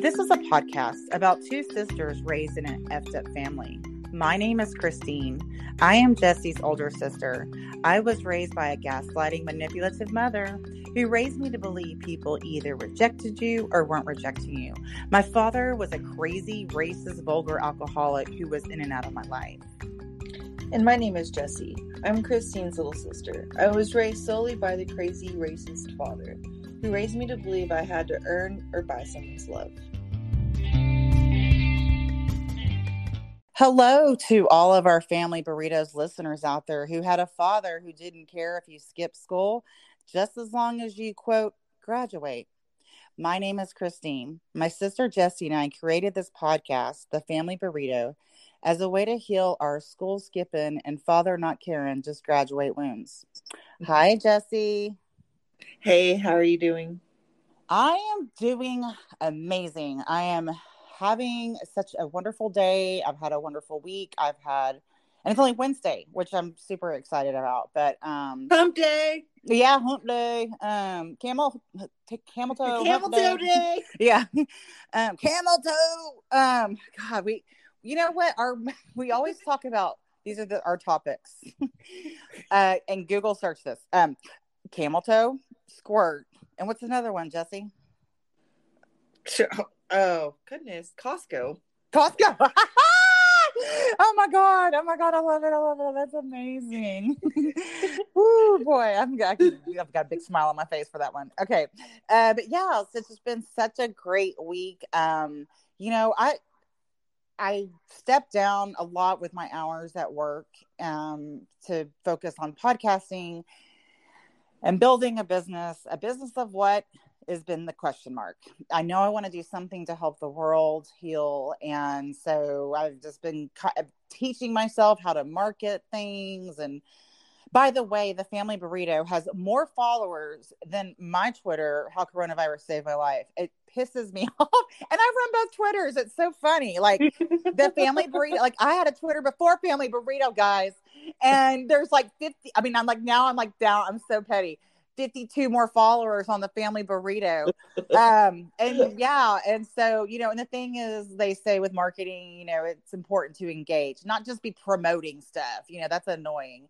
This is a podcast about two sisters raised in an effed up family. My name is Christine. I am Jessie's older sister. I was raised by a gaslighting, manipulative mother who raised me to believe people either rejected you or weren't rejecting you. My father was a crazy, racist, vulgar alcoholic who was in and out of my life. And my name is Jessie. I'm Christine's little sister. I was raised solely by the crazy, racist father who raised me to believe I had to earn or buy someone's love. Hello to all of our family burritos listeners out there who had a father who didn't care if you skipped school just as long as you quote graduate. My name is Christine. My sister Jessie and I created this podcast, The Family Burrito, as a way to heal our school skipping and father not caring just graduate wounds. Hi, Jessie. Hey, how are you doing? I am doing amazing. I am having such a wonderful day. I've had a wonderful week. I've had, and it's only Wednesday, which I'm super excited about. But um, hump day. Yeah, hump day. Um, camel, t- camel toe. Camel toe day. day. yeah, um, camel toe. Um, God, we, you know what? Our we always talk about these are the our topics. uh, and Google search this. Um, camel toe, squirt, and what's another one, Jessie? Oh goodness, Costco. Costco. oh my god! Oh my god! I love it! I love it! That's amazing. oh boy, I'm I've got a big smile on my face for that one. Okay, uh, but yeah, it's just been such a great week. Um, you know, I I stepped down a lot with my hours at work um, to focus on podcasting and building a business. A business of what? Has been the question mark. I know I want to do something to help the world heal. And so I've just been uh, teaching myself how to market things. And by the way, the Family Burrito has more followers than my Twitter, How Coronavirus Saved My Life. It pisses me off. And I run both Twitters. It's so funny. Like the Family Burrito, like I had a Twitter before Family Burrito, guys. And there's like 50. I mean, I'm like, now I'm like down. I'm so petty 52 more followers on the family burrito. um, and yeah, and so, you know, and the thing is, they say with marketing, you know, it's important to engage, not just be promoting stuff, you know, that's annoying.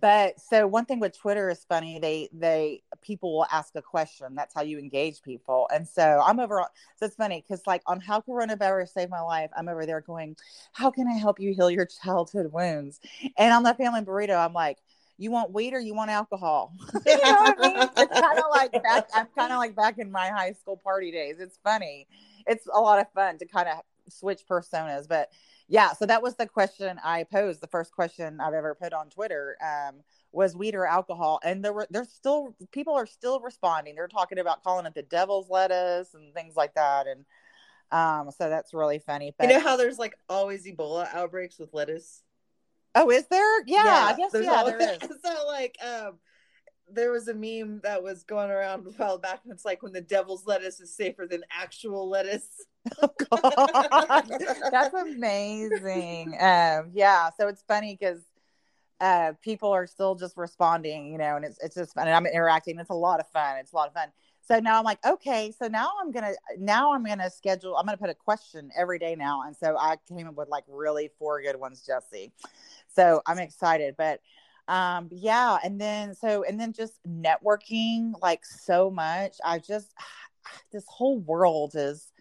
But so one thing with Twitter is funny. They they people will ask a question. That's how you engage people. And so I'm over. So it's funny because like on how coronavirus saved my life, I'm over there going, how can I help you heal your childhood wounds? And on the family burrito, I'm like, you want weed or you want alcohol? you know what I mean? It's kind of like back, I'm kind of like back in my high school party days. It's funny. It's a lot of fun to kind of switch personas. But yeah, so that was the question I posed. The first question I've ever put on Twitter um, was weed or alcohol, and there were there's still people are still responding. They're talking about calling it the devil's lettuce and things like that, and um, so that's really funny. But, you know how there's like always Ebola outbreaks with lettuce. Oh, is there? Yeah, yeah I guess yeah, there is. So like um there was a meme that was going around a while back and it's like when the devil's lettuce is safer than actual lettuce. Oh god. That's amazing. Um yeah, so it's funny cuz uh people are still just responding, you know, and it's it's just fun and I'm interacting. It's a lot of fun. It's a lot of fun. So now I'm like, okay, so now I'm gonna now I'm gonna schedule. I'm gonna put a question every day now, and so I came up with like really four good ones, Jessie. So I'm excited, but um yeah and then so and then just networking like so much. I just this whole world is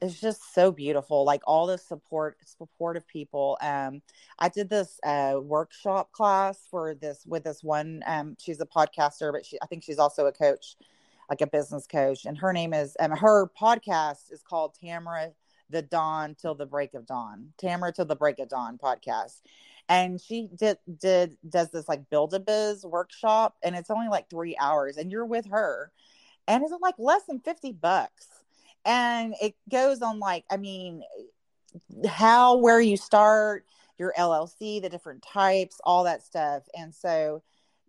is just so beautiful like all the support supportive people um i did this uh workshop class for this with this one um she's a podcaster but she i think she's also a coach like a business coach and her name is um her podcast is called Tamra the dawn till the break of dawn Tamra till the break of dawn podcast and she did did does this like build a biz workshop and it's only like three hours and you're with her and it's like less than 50 bucks and it goes on like i mean how where you start your llc the different types all that stuff and so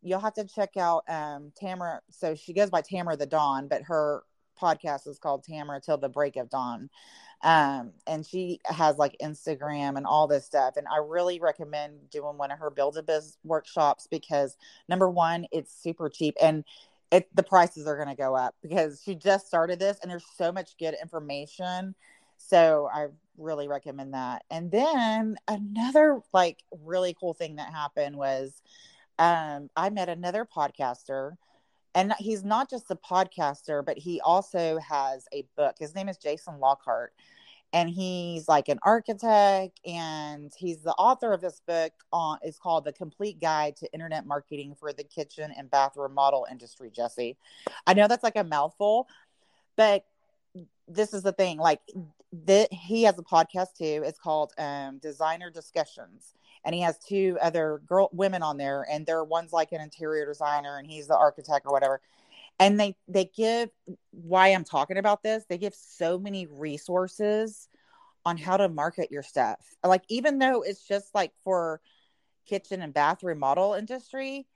you'll have to check out um Tamra so she goes by Tamra the dawn but her podcast is called Tamra till the break of dawn um, and she has like Instagram and all this stuff. And I really recommend doing one of her build a biz workshops because number one, it's super cheap and it the prices are going to go up because she just started this and there's so much good information. So I really recommend that. And then another like really cool thing that happened was um I met another podcaster and he's not just a podcaster but he also has a book. His name is Jason Lockhart and he's like an architect and he's the author of this book on it's called the complete guide to internet marketing for the kitchen and bath remodel industry jessie i know that's like a mouthful but this is the thing like that he has a podcast too. It's called um, designer discussions. And he has two other girl women on there and they're one's like an interior designer and he's the architect or whatever. And they they give why i'm talking about this they give so many resources on how to market your stuff. Like even though it's just like for kitchen and bath remodel industry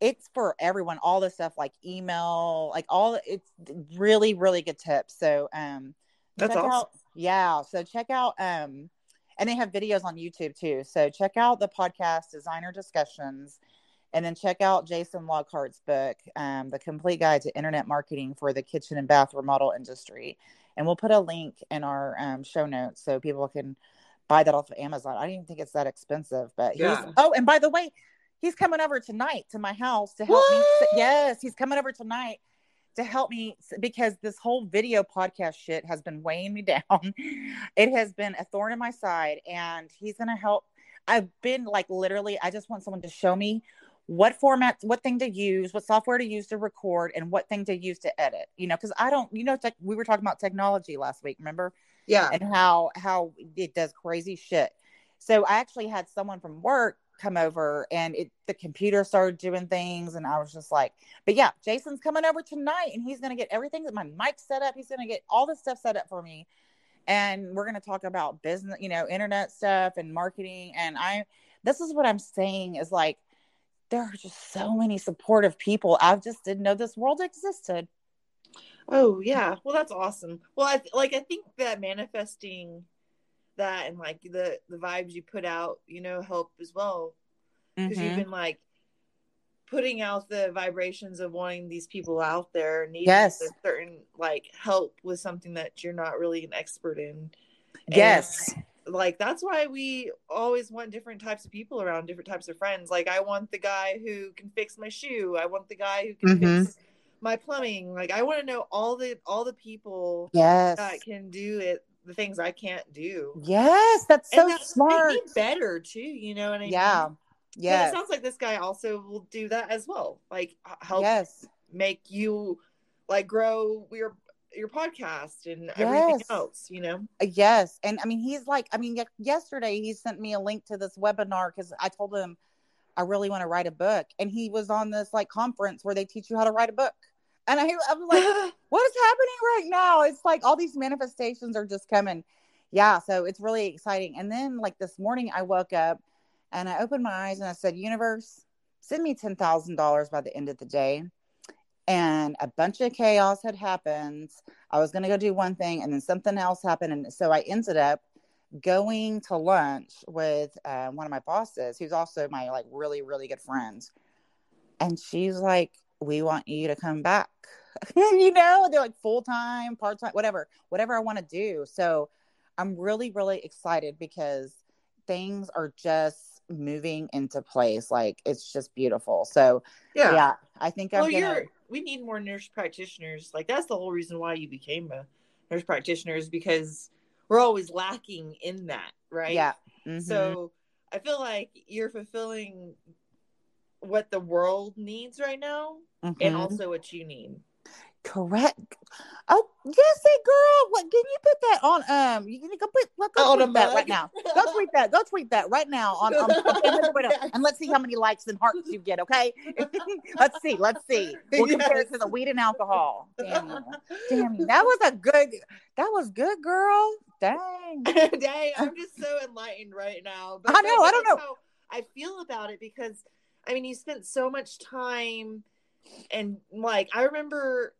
it's for everyone all the stuff like email like all it's really really good tips. So um that's awesome. out, yeah so check out um and they have videos on youtube too so check out the podcast designer discussions and then check out Jason Lockhart's book, um, The Complete Guide to Internet Marketing for the Kitchen and Bath Remodel Industry. And we'll put a link in our um, show notes so people can buy that off of Amazon. I don't even think it's that expensive, but he's, yeah. oh, and by the way, he's coming over tonight to my house to help what? me. Yes, he's coming over tonight to help me because this whole video podcast shit has been weighing me down. It has been a thorn in my side, and he's going to help. I've been like literally, I just want someone to show me what format what thing to use what software to use to record and what thing to use to edit you know because i don't you know tech, we were talking about technology last week remember yeah and how how it does crazy shit so i actually had someone from work come over and it the computer started doing things and i was just like but yeah jason's coming over tonight and he's to get everything that my mic set up he's to get all this stuff set up for me and we're to talk about business you know internet stuff and marketing and i this is what i'm saying is like there are just so many supportive people. I just didn't know this world existed. Oh yeah, well that's awesome. Well, I like I think that manifesting that and like the the vibes you put out, you know, help as well because mm-hmm. you've been like putting out the vibrations of wanting these people out there needing yes. a certain like help with something that you're not really an expert in. Yes. And like that's why we always want different types of people around different types of friends like i want the guy who can fix my shoe i want the guy who can mm-hmm. fix my plumbing like i want to know all the all the people yes that can do it the things i can't do yes that's so that's smart better too you know and yeah yeah it sounds like this guy also will do that as well like help yes make you like grow your your podcast and everything else, you know? Uh, yes. And I mean, he's like, I mean, yesterday he sent me a link to this webinar because I told him I really want to write a book. And he was on this like conference where they teach you how to write a book. And I, I was like, what is happening right now? It's like all these manifestations are just coming. Yeah. So it's really exciting. And then, like, this morning I woke up and I opened my eyes and I said, Universe, send me $10,000 by the end of the day and a bunch of chaos had happened. I was going to go do one thing and then something else happened. And so I ended up going to lunch with uh, one of my bosses, who's also my like really, really good friend. And she's like, We want you to come back. you know, they're like full time, part time, whatever, whatever I want to do. So I'm really, really excited because things are just moving into place. Like it's just beautiful. So yeah, yeah I think I'm gonna we need more nurse practitioners. Like that's the whole reason why you became a nurse practitioner is because we're always lacking in that, right? Yeah. Mm-hmm. So I feel like you're fulfilling what the world needs right now mm-hmm. and also what you need. Correct. Oh, yes, Jessie, girl, what can you put that on? Um, you can go put let go tweet that right now. Go tweet that. Go tweet that right now on, on, on and let's see how many likes and hearts you get. Okay, let's see. Let's see. We'll yes. compare it to the weed and alcohol. Damn you. Damn you. That was a good. That was good, girl. Dang. Dang. I'm just so enlightened right now. But I know. I don't know. how I feel about it because I mean, you spent so much time and like I remember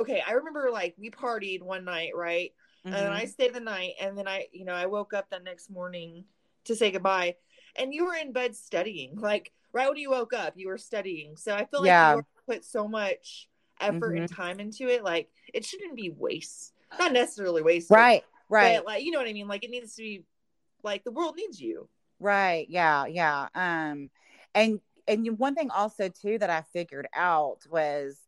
okay, I remember like we partied one night, right? Mm-hmm. And I stayed the night, and then I, you know, I woke up the next morning to say goodbye, and you were in bed studying. Like right when you woke up, you were studying. So I feel like yeah. you put so much effort Mhm. and time into it, like it shouldn't be waste. Not necessarily waste. Right. Right. But like you know what I mean? Like it needs to be like the world needs you. Right. Yeah. Yeah. Um, and and one thing also too that I figured out was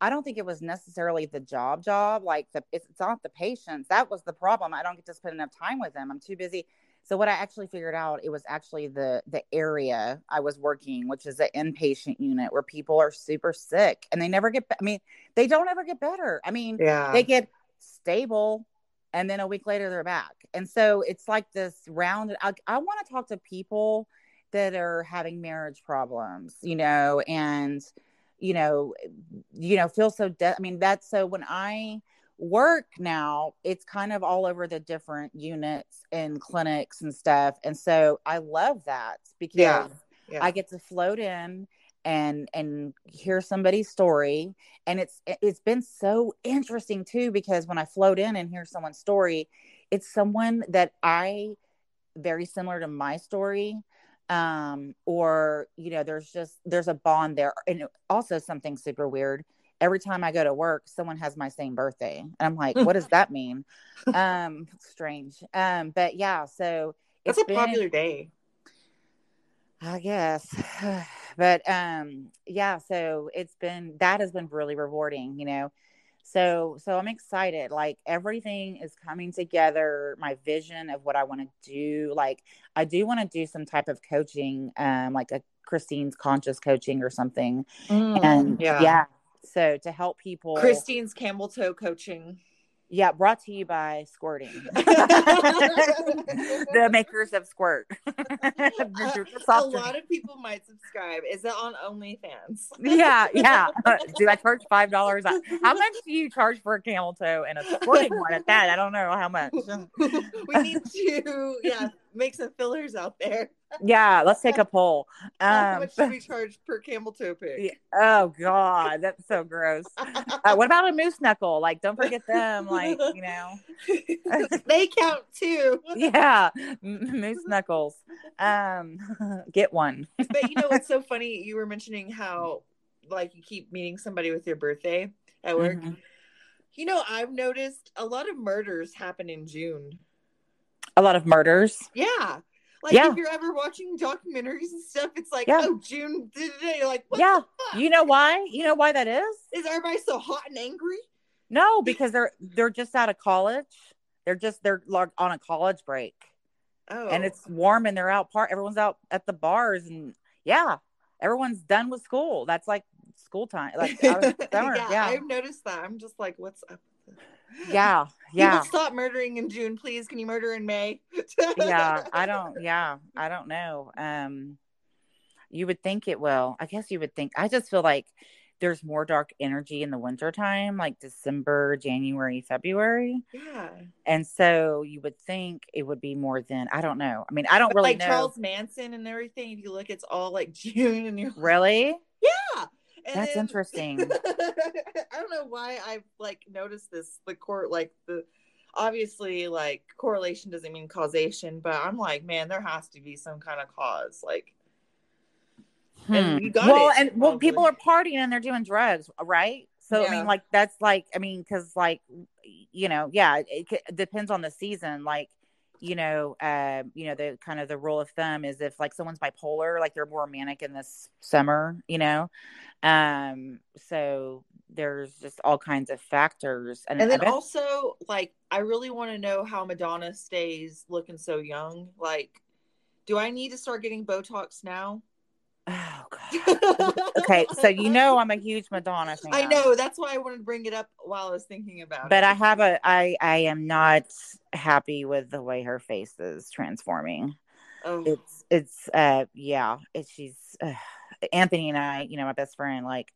I don't think it was necessarily the job job. Like the it's, it's not the patients. That was the problem. I don't get to spend enough time with them. I'm too busy. So what I actually figured out it was actually the the area I was working, which is an inpatient unit where people are super sick and they never get. I mean, they don't ever get better. I mean, Yeah. they get stable and then a week later they're back and so it's like this round i, I want to talk to people that are having marriage problems you know and you know you know feel so de- i mean that's so when i work now it's kind of all over the different units and clinics and stuff and so i love that because Yeah. yeah. I get to float in and and hear somebody's story and it's it's been so interesting too because when I float in and hear someone's story it's someone that I very similar to my story um or you know there's just there's a bond there and also something super weird every time I go to work someone has my same birthday and I'm like what does that mean um strange um but yeah so That's it's a been- popular day. I guess. but um yeah, so it's been that has been really rewarding, you know. So so I'm excited. Like everything is coming together, my vision of what I want to do. Like I do want to do some type of coaching, um like a Christine's conscious coaching or something. And yeah. So to help people Christine's camel toe coaching. Yeah, brought to you by Squirting. the makers of Squirt. A lot of people might subscribe. Is it on OnlyFans? yeah, yeah. Uh, do I charge five dollars? How much do you charge for a camel toe and a sporting one at that? I don't know how much. we need to, yeah, make some fillers out there. Yeah, let's take a poll. How Um, much should we charge per camel toe pic? oh God, that's so gross. Uh, what about a moose knuckle? Like, don't forget them. Like, you know, they count too. yeah, m- moose knuckles. Um, get one. But you know what's so funny? You were mentioning how like you keep meeting somebody with your birthday at work. Mhm. You know, I've noticed a lot of murders happen in June. A lot of murders. Yeah. Like Yeah. if you're ever watching documentaries and stuff, it's like, Yeah. oh, June. You're like, what Yeah. You know why? You know why that is? Is everybody so hot and angry? No, because they're they're just out of college. They're just they're like on a college break. Oh. and it's oh. warm and they're out part everyone's out at the bars and yeah everyone's done with school that's like school time like summer yeah, yeah I've noticed that. I'm just like, what's up? Yeah yeah People stop murdering in June, please. Can you murder in May? yeah i don't yeah i don't know um you would think it will i guess you would think i just feel like there's more dark energy in the wintertime like december january february Yeah. and so you would think it would be more than i don't know i mean i don't But really like know Charles Manson and everything, if you look, it's all like June and you're really. And That's then- interesting. I don't know why I've like noticed this the court like the obviously like correlation doesn't mean causation, but I'm like, man, there has to be some kind of cause. Like And Hmm. you got well, it, and well, people are partying and they're doing drugs, right? So I mean, like that's like I mean, because like you know, yeah, it, it depends on the season. Like you know, uh, you know, the kind of the rule of thumb is if like someone's bipolar, like they're more manic in this summer, you know. Um, so there's just all kinds of factors, and, and then also like I really want to know how Madonna stays looking so young. Like, do I need to start getting Botox now? Okay, so you know I'm a huge Madonna fan. I know that's why I wanted to bring it up while I was thinking about but it. But I have a I I am not happy with the way her face is transforming. Oh, It's it's uh yeah, it's she's uh, Anthony and I, you know, my best friend, like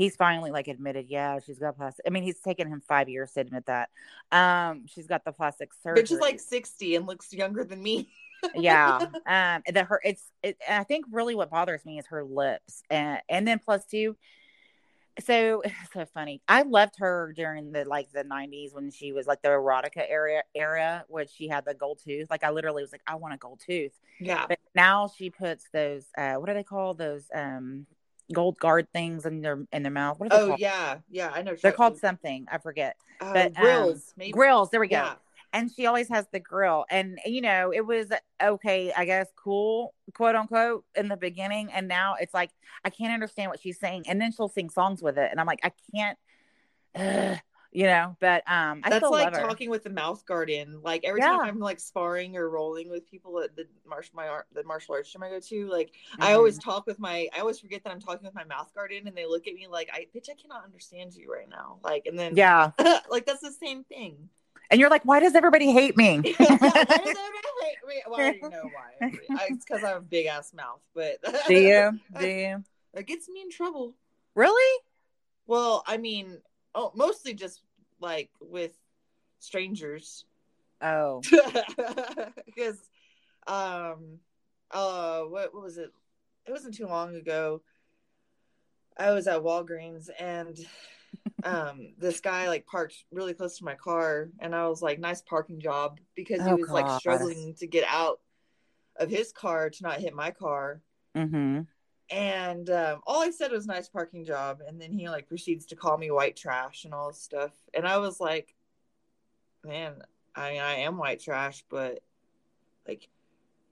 he's finally like admitted, yeah, she's got plastic. I mean, he's taken him five years to admit that. Um, she's got the plastic surgery. bitch is like sixty and looks younger than me. yeah um that her it's it, i think really what bothers me is her lips and and then plus two so so funny i loved her during the like the 90s when she was like the erotica era era when she had the gold tooth like i literally was like i want a gold tooth Yeah, but now she puts those uh what are they called those um gold guard things in their in their mouth. What are they Oh called? yeah, yeah, I know. They're called something. I forget. uh, but, um, grills. maybe. Grills. There we go. Yeah. And she always has the grill. And you know, it was okay, I guess, cool, quote unquote, in the beginning. And now it's like I can't understand what she's saying. And then she'll sing songs with it, and I'm like, I can't. ugh, you know, but um, I That's like talking with the mouth guard in. Like every Yeah. time I'm like sparring or rolling with people at the martial my art the martial arts gym I go to, like I Mhm. always talk with my I always forget that I'm talking with my mouth guard in, and they look at me like I bitch I cannot understand you right now. Like and then Yeah, like that's the same thing. and you're like, why does everybody hate me? Why does everybody hate me? Well, I already know why. I- It's because I have a big ass mouth, but Do you? Do you? It gets me in trouble. Really? Well, I mean, oh, mostly just like with strangers. Oh, because um uh what, what was it? It wasn't too long ago. I was at walgreens and um this guy like parked really close to my car and i was like nice parking job because he Oh, was like struggling to get out of his car to not hit my car. Mm-hmm. And um, all I said was nice parking job, and then he like proceeds to call me white trash and all this stuff, and I was like, man, I mean, I am white trash, but like,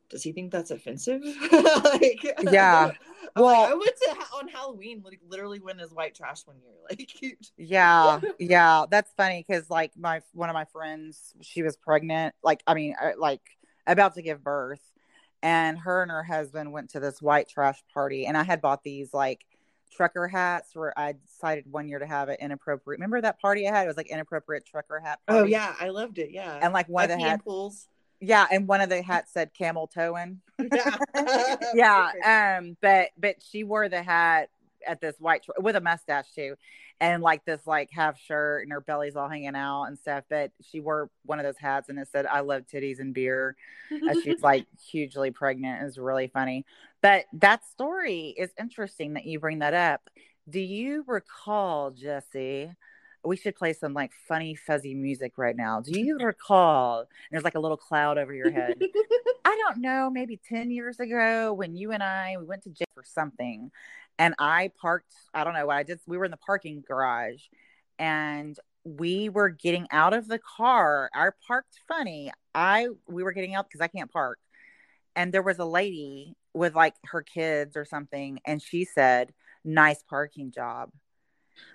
does he think that's offensive? like, Yeah. I'm like, Well- I went to on Halloween, like literally went as white trash one year, like, Yeah, yeah, that's funny because like my one of my friends, she was pregnant, like I mean, like about to give birth, and her and her husband went to this white trash party, and I had bought these like trucker hats where I decided one year to have an inappropriate. Remember that party I had? It was like inappropriate trucker hat. oh yeah, I loved it, yeah, and like one of the hats, pools, yeah, and one of the hats said camel towing yeah, yeah um but but she wore the hat at this white tr- with a mustache too and like this like half shirt and her belly's all hanging out and stuff but she wore one of those hats and it said i love titties and beer as she's like hugely pregnant. Is really funny. But that story is interesting that you bring that up. Do you recall jessie we should play some like funny fuzzy music right now. Do you recall there's like a little cloud over your head. I don't know, maybe 10 years ago when you and I we went to jail for something and I parked, I don't know what I did. We were in the parking garage and we were getting out of the car. I parked funny. I we were getting out because I can't park. And there was a lady with like her kids or something, and she said, Nice parking job.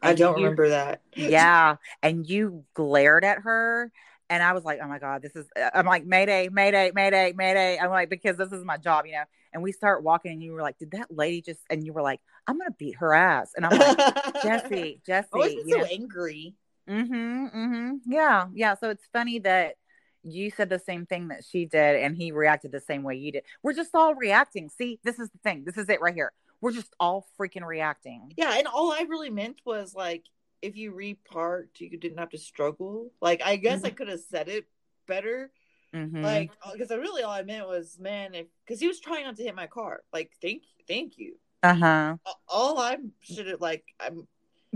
I don't you- remember that. yeah and you glared at her and i was like oh my god this is i'm like mayday mayday mayday mayday. I'm like because this is my job you know? And we start walking and you were like did that lady just and you were like i'm gonna beat her ass. And i'm like jessie jessie wasn't you so know? angry. mm-hmm mm-hmm. Yeah yeah. So it's funny that you said the same thing that she did and he reacted the same way you did. We're just all reacting. See this is the thing. This is it right here. We're just all freaking reacting. Yeah, and all I really meant was like if you reparked, you didn't have to struggle. Like I guess I could have said it better. mm-hmm. Like because I really all I meant was man, because he was trying not to hit my car. Like thank thank you. uh-huh All I should have like I'm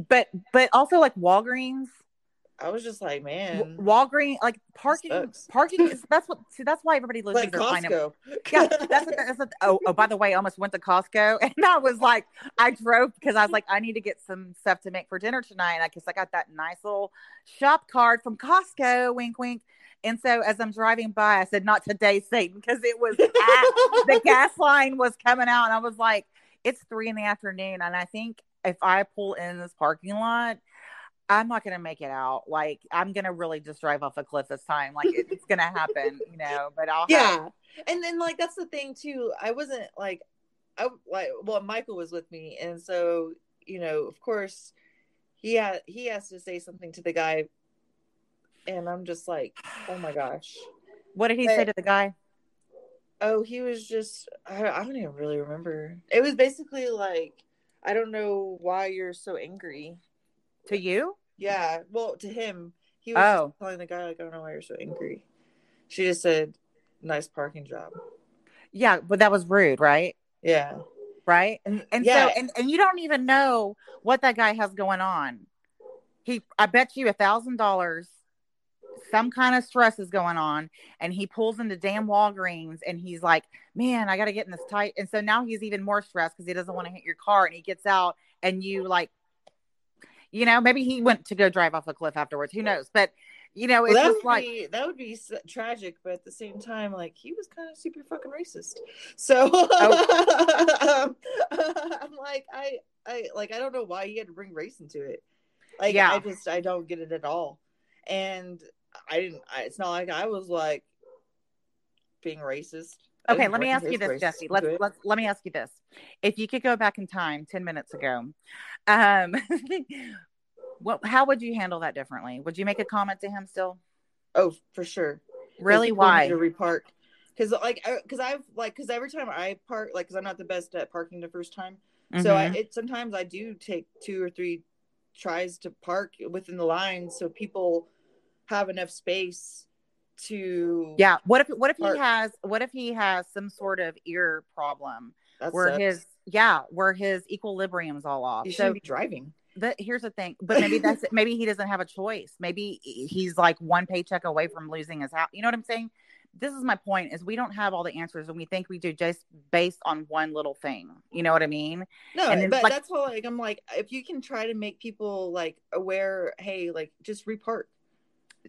but but also like walgreens I was just like man, Walgreens, like parking, sucks. parking is that's what see that's why everybody loses like their. Costco. Yeah, that's what, that's what, oh oh by the way, I almost went to Costco and I was like, I drove because I was like, I need to get some stuff to make for dinner tonight. And I guess I got that nice little shop card from Costco, wink wink. And so as I'm driving by, I said, Not today, Satan, because it was at, the gas line was coming out, and I was like, It's three in the afternoon, and I think if I pull in this parking lot, I'm not gonna make it out. Like I'm gonna really just drive off a cliff this time. Like it, it's gonna happen, you know. But I'll have, yeah and then like that's the thing too i wasn't like i like well michael was with me and so you know of course he had he has to say something to the guy and i'm just like oh my gosh What did he say to the guy? oh he was just I, I don't even really remember it was basically like i don't know why you're so angry To you? yeah well to him he was Oh. telling the guy like i don't know why you're so angry she just said nice parking job Yeah, but that was rude, right? yeah Right? and, And yeah so and, and you don't even know what that guy has going on. He I bet you a thousand dollars some kind of stress is going on and he pulls into damn Walgreens and he's like, man, I got to get in this tight. And so now he's even more stressed because he doesn't want to hit your car and he gets out and you like, you know, maybe he went to go drive off a cliff afterwards. Who knows? But, you know, it's Well, just like, be that would be tragic, but at the same time, like he was kind of super fucking racist. So Oh. um, I'm like, I, I like, I don't know why he had to bring race into it. Like, Yeah. I just, I don't get it at all. And I didn't. I, it's not like I was like being racist. Okay, let me ask you this, Jessie. Let's, let's, let me ask you this. If you could go back in time 10 minutes ago, um, what, how would you handle that differently? Would you make a comment to him still? Oh, for sure. Really? Why? to repark because like because i've like because every time i park like because i'm not the best at parking the first time so I, Mhm. it sometimes i do take two or three tries to park within the line so people have enough space to Yeah. What if what if he has what if he has some sort of ear problem that where sucks. his yeah where his equilibrium's all off? you So be driving but here's the thing. But maybe that's maybe he doesn't have a choice. Maybe he's like one paycheck away from losing his house. You know what I'm saying? This is my point: is we don't have all the answers, and we think we do just based on one little thing. You know what I mean? no And but like- that's all like i'm like if you can try to make people like aware hey like just repark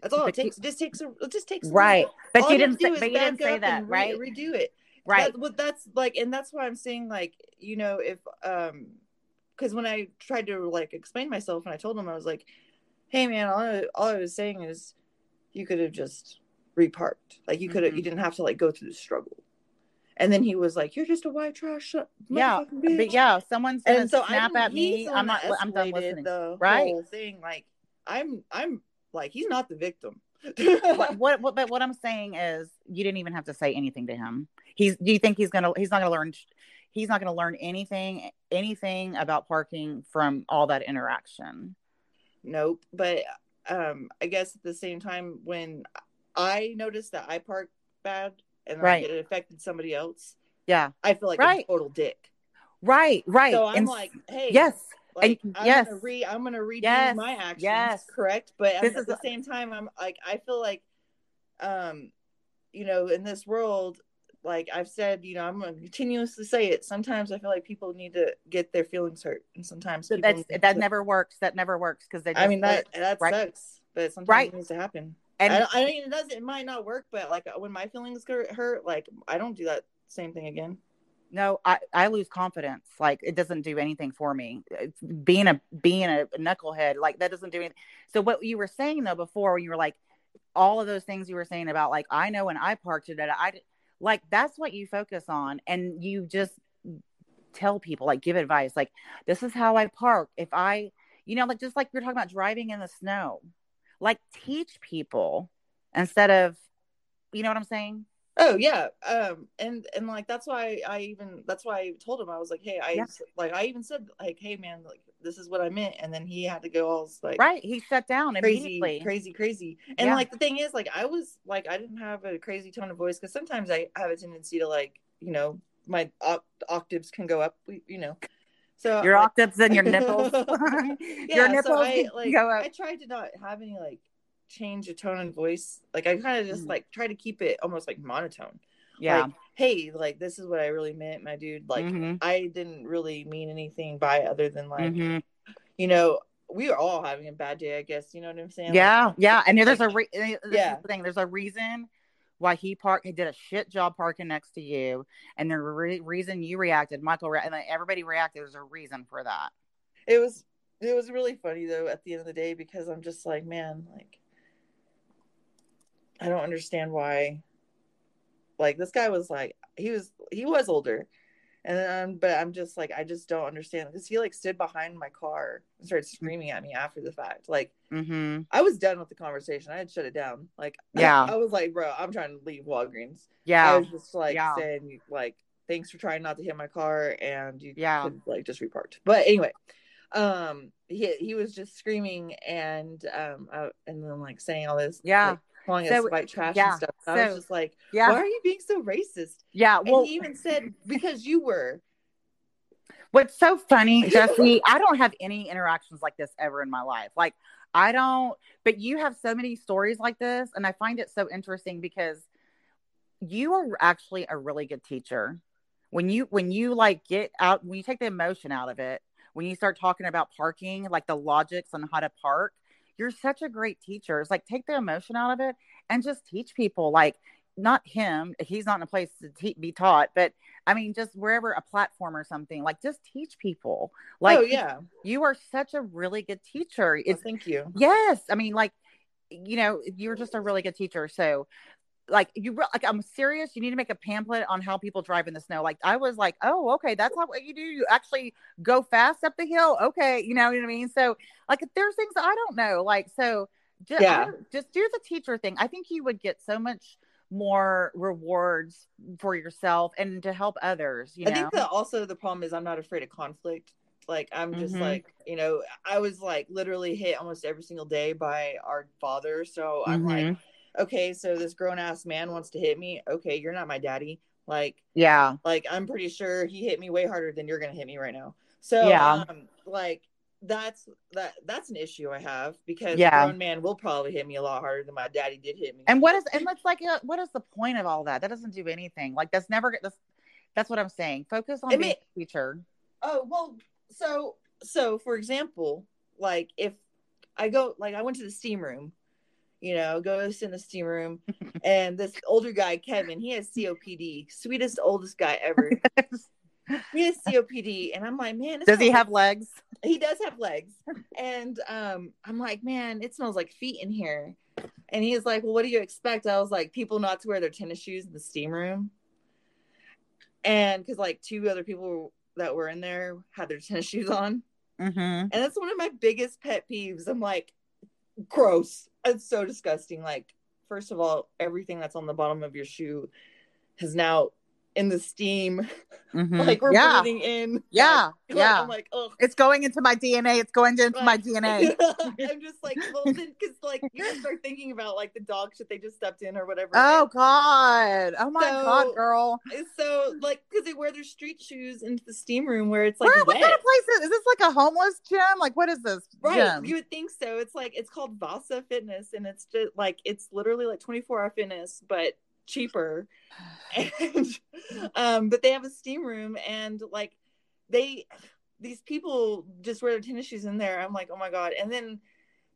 that's all it takes it just takes a it just takes Right. But all you you didn't. Say, but you didn't say that, and re- right? redo it right. That, well, that's like, and that's why I'm saying, like, you know, if, um, because when I tried to like explain myself and I told him, I was like, hey, man, all I, all I was saying is you could have just reparked. Like, you could have, you didn't have to like go through the struggle. And then he was like, you're just a white trash Yeah, bitch. But yeah, someone's gonna and so snap at me. I'm not. I'm done listening. The Right. thing, like, I'm, I'm like, he's not the victim. what, what, what but what I'm saying is you didn't even have to say anything to him. He's do you think he's gonna he's not gonna learn he's not gonna learn anything anything about parking from all that interaction. Nope. But um I guess at the same time when I noticed that I park bad and Right. like it affected somebody else, Yeah. I feel like Right. a total dick. Right, right. So I'm And- like, hey, yes. Like and- I'm yes. gonna re I'm gonna redo Yes, my actions, yes. correct? But at, This at is the a- same time, I'm like I feel like um you know in this world like I've said, you know, I'm gonna continuously say it. Sometimes I feel like people need to get their feelings hurt, and sometimes So that's that to- never works. That never works because they. Just I mean that that right? sucks, but sometimes Right. it needs to happen. and I, I mean, it doesn't. It might not work, but like when my feelings get hurt, like I don't do that same thing again. No, I I lose confidence. Like it doesn't do anything for me. Being a being a knucklehead like that doesn't do anything. So what you were saying though before when you were like all of those things you were saying about like I know when I parked it at I like that's what you focus on and you just tell people like give advice like this is how I park if I you know like just like you're talking about driving in the snow like teach people instead of you know what I'm saying Oh yeah, um, and and like that's why I even that's why I told him I was like, hey, I Yeah. like I even said like, hey man, like this is what I meant, and then he had to go all like right he shut down crazy, immediately crazy, crazy. And Yeah. like the thing is, like I was like I didn't have a crazy tone of voice because sometimes I have a tendency to like you know my oct- octaves can go up, you know. So your octaves and your nipples yeah, your so nipples I like go up I tried to not have any like change of tone and voice. Like I kind of just Mhm. like try to keep it almost like monotone. yeah Like, hey, like this is what I really meant, my dude. Like Mhm. I didn't really mean anything by it other than like Mhm. you know we are all having a bad day. I guess you know what I'm saying. Like, yeah yeah and there's a re- Yeah. the thing there's a reason why he parked he did a shit job parking next to you and the re- reason you reacted michael re- and then everybody reacted there's a reason for that it was it was really funny though at the end of the day because I'm just like, man, like I don't understand why like this guy was like he was he was older and um, but I'm just like I just don't understand because he like stood behind my car and started screaming at me after the fact. Like mm-hmm. I was done with the conversation. I had shut it down. Like Yeah. I was like, bro, I'm trying to leave Walgreens. Yeah, I was just like Yeah. saying like thanks for trying not to hit my car and you Yeah. could like just reparked. But anyway, um he he was just screaming and um uh, and then like saying all this Yeah. like, calling So, us white trash yeah, and stuff. I was just like, yeah why are you being so racist? yeah well and he even said because you were. What's so funny, Jessie, I don't have any interactions like this ever in my life. Like, I don't, but you have so many stories like this. And I find it so interesting because you are actually a really good teacher. When you, when you like get out, when you take the emotion out of it, when you start talking about parking, like the logics on how to park, you're such a great teacher. It's like take the emotion out of it and just teach people. Like, not him, he's not in a place to te- be taught, but I mean, just wherever a platform or something, like just teach people. Like, oh yeah, you are such a really good teacher. Oh, it's well, thank you. yes, I mean, like, you know, you're just a really good teacher. So, like, you re- like, I'm serious. You need to make a pamphlet on how people drive in the snow. Like, I was like, oh, okay, that's not what you do. You actually go fast up the hill. Okay, you know what I mean. So, like, there's things I don't know. Like, so just, Yeah. just do the teacher thing. I think you would get so much more rewards for yourself and to help others. You know? I think that also the problem is I'm not afraid of conflict. Like I'm just Mhm. like you know I was like literally hit almost every single day by our father. So I'm like, Mhm. Okay, so this grown ass man wants to hit me. Okay, you're not my daddy. Like yeah, like I'm pretty sure he hit me way harder than you're gonna hit me right now. So Yeah. um, like that's that that's an issue I have because Yeah. grown man will probably hit me a lot harder than my daddy did hit me. And what is and let's like uh, what is the point of all that? That doesn't do anything. Like that's never that's that's what I'm saying. Focus on I being mean- a teacher. Oh well, so so for example, like if I go like I went to the steam room, you know, go sit in the steam room, and this older guy Kevin, he has COPD, sweetest oldest guy ever. he has COPD, and I'm like, man, Does he have legs? he does have legs, and um, I'm like, man, it smells like feet in here. And he's like, well, what do you expect? I was like, people not to wear their tennis shoes in the steam room, and because like two other people that were in there had their tennis shoes on. Mm-hmm. And that's one of my biggest pet peeves. I'm like, gross. It's so disgusting. Like, first of all, everything that's on the bottom of your shoe has now in the steam. Mm-hmm. Like we're yeah, breathing in. Yeah, Like, yeah. I'm like, oh. it's going into my DNA. It's going into my DNA. I'm just like, because like you start thinking about like the dog shit they just stepped in or whatever. Oh God! Oh my So- God, girl! It's so like, because they wear their street shoes into the steam room where it's like Where, what kind of place is, is this? Like a homeless gym? Like what is this Right, gym? you would think so. It's like it's called Vasa Fitness, and it's just like it's literally like twenty four hour fitness, but cheaper. And um, but they have a steam room, and like they these people just wear their tennis shoes in there. I'm like, oh my god! And then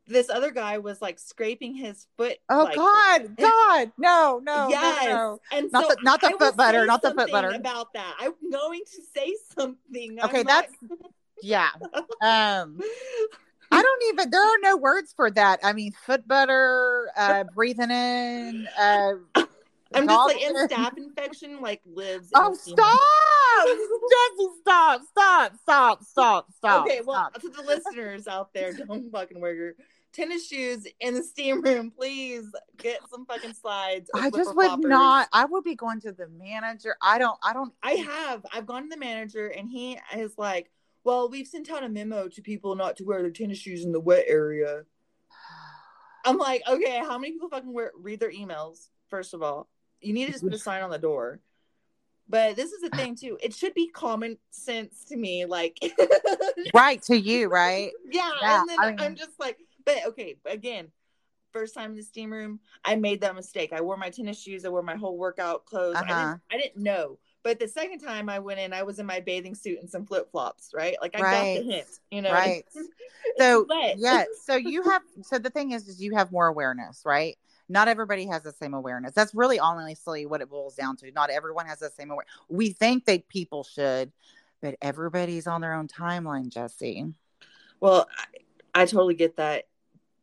this other guy was like scraping his foot. oh like, God! God! No! No! yes, No! no. and Not so the- not the I foot butter, not the foot butter. about that. I'm going to say something. I'm Okay, like- that's yeah. Um, I don't even. There are no words for that. I mean, foot butter, uh, breathing in. Uh, I'm just like, and staph infection like lives. Oh, room. stop! Jessie, stop! Stop! Stop! Stop! Stop! okay, well, stop. to the listeners out there, don't fucking wear your tennis shoes in the steam room. Please get some fucking slides. I just would floppers. not. I would be going to the manager. I don't. I don't. I have. I've gone to the manager, and he is like, "Well, we've sent out a memo to people not to wear their tennis shoes in the wet area." I'm like, okay, how many people fucking wear, read their emails? First of all, you need to just put a sign on the door. But this is the thing too. It should be common sense to me. Like, right to you, right? yeah, Yeah, and then I mean- I'm just like, but okay, again, first time in the steam room, I made that mistake. I wore my tennis shoes, I wore my whole workout clothes. I, Uh-huh. didn't, I didn't know. But the second time I went in, I was in my bathing suit and some flip flops, right? Like I got the hint, you know. Right. So yeah. So you have. So the thing is, is you have more awareness, right? Not everybody has the same awareness. That's really honestly what it boils down to. Not everyone has the same awareness. We think that people should, but everybody's on their own timeline, Jessie. Well, I, I totally get that.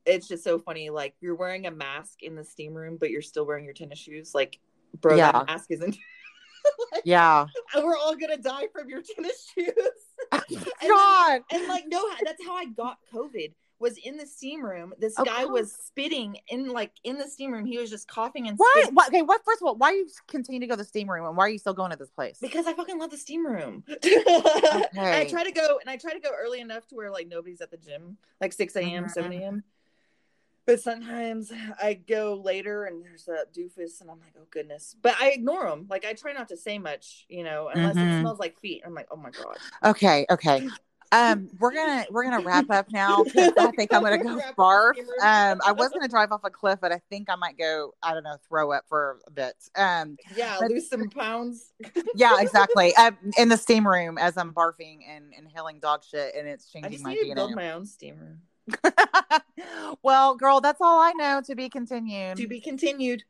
It's just so funny. Like you're wearing a mask in the steam room, but you're still wearing your tennis shoes. Like, bro, Yeah. that mask isn't. Yeah. We're all gonna die from your tennis shoes. God. and like no that's how i got covid was in the steam room this Of guy course. was spitting in like in the steam room he was just coughing and Why? Okay. What? First of all, why are you continue to go to the steam room, and why are you still going to this place? because i fucking love the steam room okay. i try to go and i try to go early enough to where like nobody's at the gym like 6 a.m Mhm. 7 a.m but sometimes i go later and there's a doofus and i'm like oh goodness but i ignore them. like i try not to say much you know unless Mhm. it smells like feet i'm like oh my god Okay. Okay. Um, we're gonna we're gonna wrap up now. I think I'm gonna go barf. Um, I was gonna drive off a cliff, but I think I might go. I don't know, throw up for a bit. Um, Yeah, But- lose some pounds. yeah, exactly. Um, in the steam room as I'm barfing and inhaling dog shit, and it's I changing just my need to build my own steamer. well, girl, that's all I know. To be continued. To be continued.